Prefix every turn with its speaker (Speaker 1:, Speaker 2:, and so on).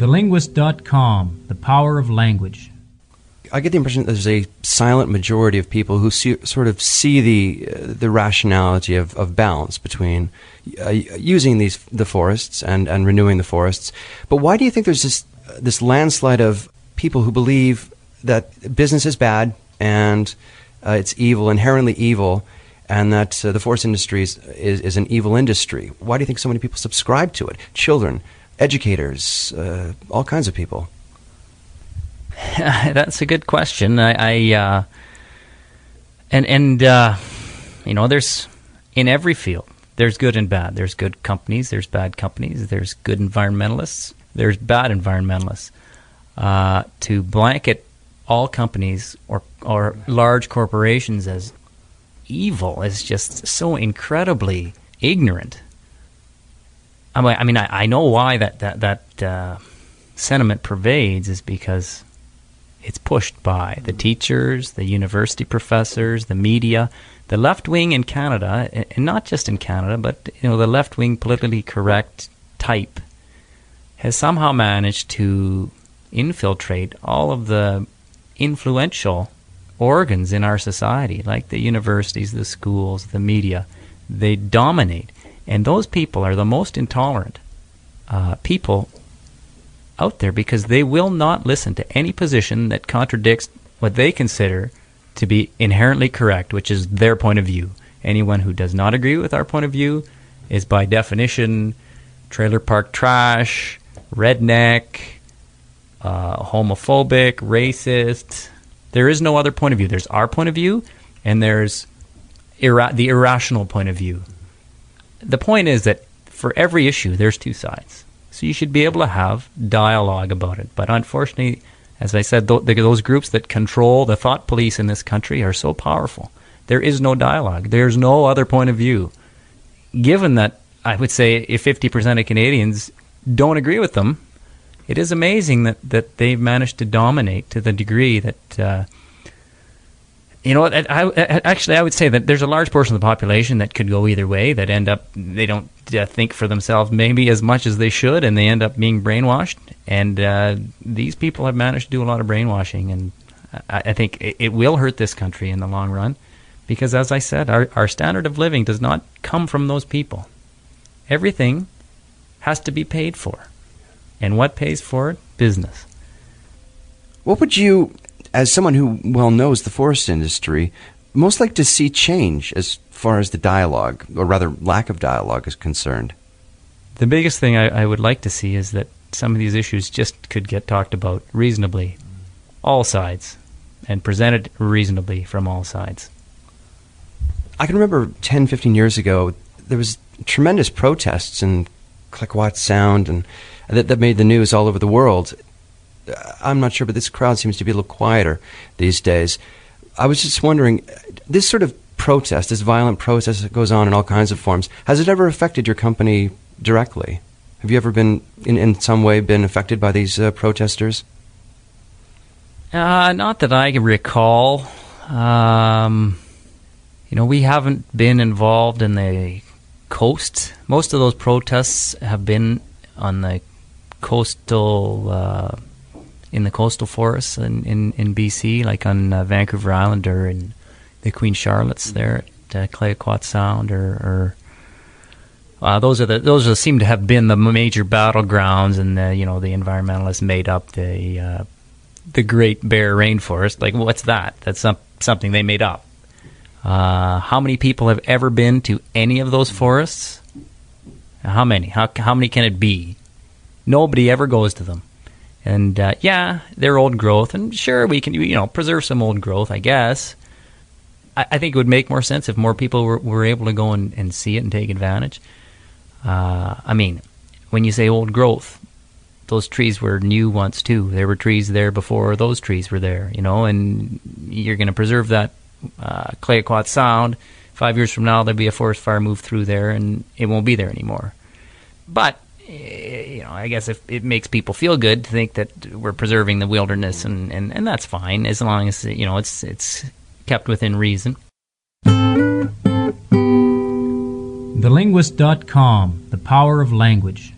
Speaker 1: TheLinguist.com, the power of language.
Speaker 2: I get the impression that there's a silent majority of people who see, sort of see the uh, the rationality of, of balance between uh, using these the forests and, and renewing the forests. But why do you think there's this this landslide of people who believe that business is bad and uh, it's evil, inherently evil, and that uh, the forest industry is, is, an evil industry? Why do you think so many people subscribe to it? Children, educators, uh, all kinds of people.
Speaker 3: That's a good question. I, I uh, and and uh, you know, there's in every field there's good and bad. There's good companies. There's bad companies. There's good environmentalists. There's bad environmentalists. Uh, to blanket all companies or or large corporations as evil is just so incredibly ignorant. I mean, I, mean, I, know why that that that uh, sentiment pervades is because it's pushed by the teachers, the university professors, the media, the left wing in Canada, and not just in Canada, but you know the left wing politically correct type has somehow managed to infiltrate all of the influential organs in our society, like the universities, the schools, the media. They dominate. And those people are the most intolerant uh, people out there because they will not listen to any position that contradicts what they consider to be inherently correct, which is their point of view. Anyone who does not agree with our point of view is by definition trailer park trash, redneck, uh, homophobic, racist. There is no other point of view. There's our point of view, and there's ira- the irrational point of view. The point is that for every issue, there's two sides. So you should be able to have dialogue about it. But unfortunately, as I said, th- those groups that control the thought police in this country are so powerful. There is no dialogue. There's no other point of view. Given that I would say if 50% of Canadians don't agree with them, it is amazing that, that they've managed to dominate to the degree that, uh, you know, I, I, actually, I would say that there's a large portion of the population that could go either way, that end up, they don't uh, think for themselves maybe as much as they should, and they end up being brainwashed. And uh, these people have managed to do a lot of brainwashing, and I, I think it, it will hurt this country in the long run because, as I said, our, our standard of living does not come from those people. Everything has to be paid for. And what pays for it? Business.
Speaker 2: What would you, as someone who well knows the forest industry, most like to see change as far as the dialogue, or rather lack of dialogue, is concerned?
Speaker 3: The biggest thing I, I would like to see is that some of these issues just could get talked about reasonably, all sides, and presented reasonably from all sides.
Speaker 2: I can remember 10, 15 years ago, there was tremendous protests in Clayoquot Sound and that, that made the news all over the world. I'm not sure, but this crowd seems to be a little quieter these days. I was just wondering, this sort of protest, this violent protest that goes on in all kinds of forms, has it ever affected your company directly? Have you ever been, in, in some way, been affected by these uh, protesters?
Speaker 3: Uh, not that I can recall. Um, you know, we haven't been involved in the coast. Most of those protests have been on the coastal uh, in the coastal forests in, in, in BC, like on uh, Vancouver Island or in the Queen Charlotte's there at uh, Clayoquot Sound, or, or uh, those are the those are, seem to have been the major battlegrounds, and the, you know the environmentalists made up the uh, the Great Bear Rainforest. Like, what's that? That's some, something they made up. Uh, how many people have ever been to any of those forests? How many? How how many can it be? Nobody ever goes to them. And uh, yeah, they're old growth, and sure, we can you know preserve some old growth, I guess. I, I think it would make more sense if more people were, were able to go and, and see it and take advantage. Uh, I mean, when you say old growth, those trees were new once too. There were trees there before those trees were there, you know, and you're going to preserve that uh, Clayoquot Sound. Five years from now, there'll be a forest fire move through there, and it won't be there anymore. But Eh, know, I guess if it makes people feel good to think that we're preserving the wilderness, and, and, and that's fine as long as you know it's it's kept within reason.
Speaker 1: TheLinguist.com, the power of language.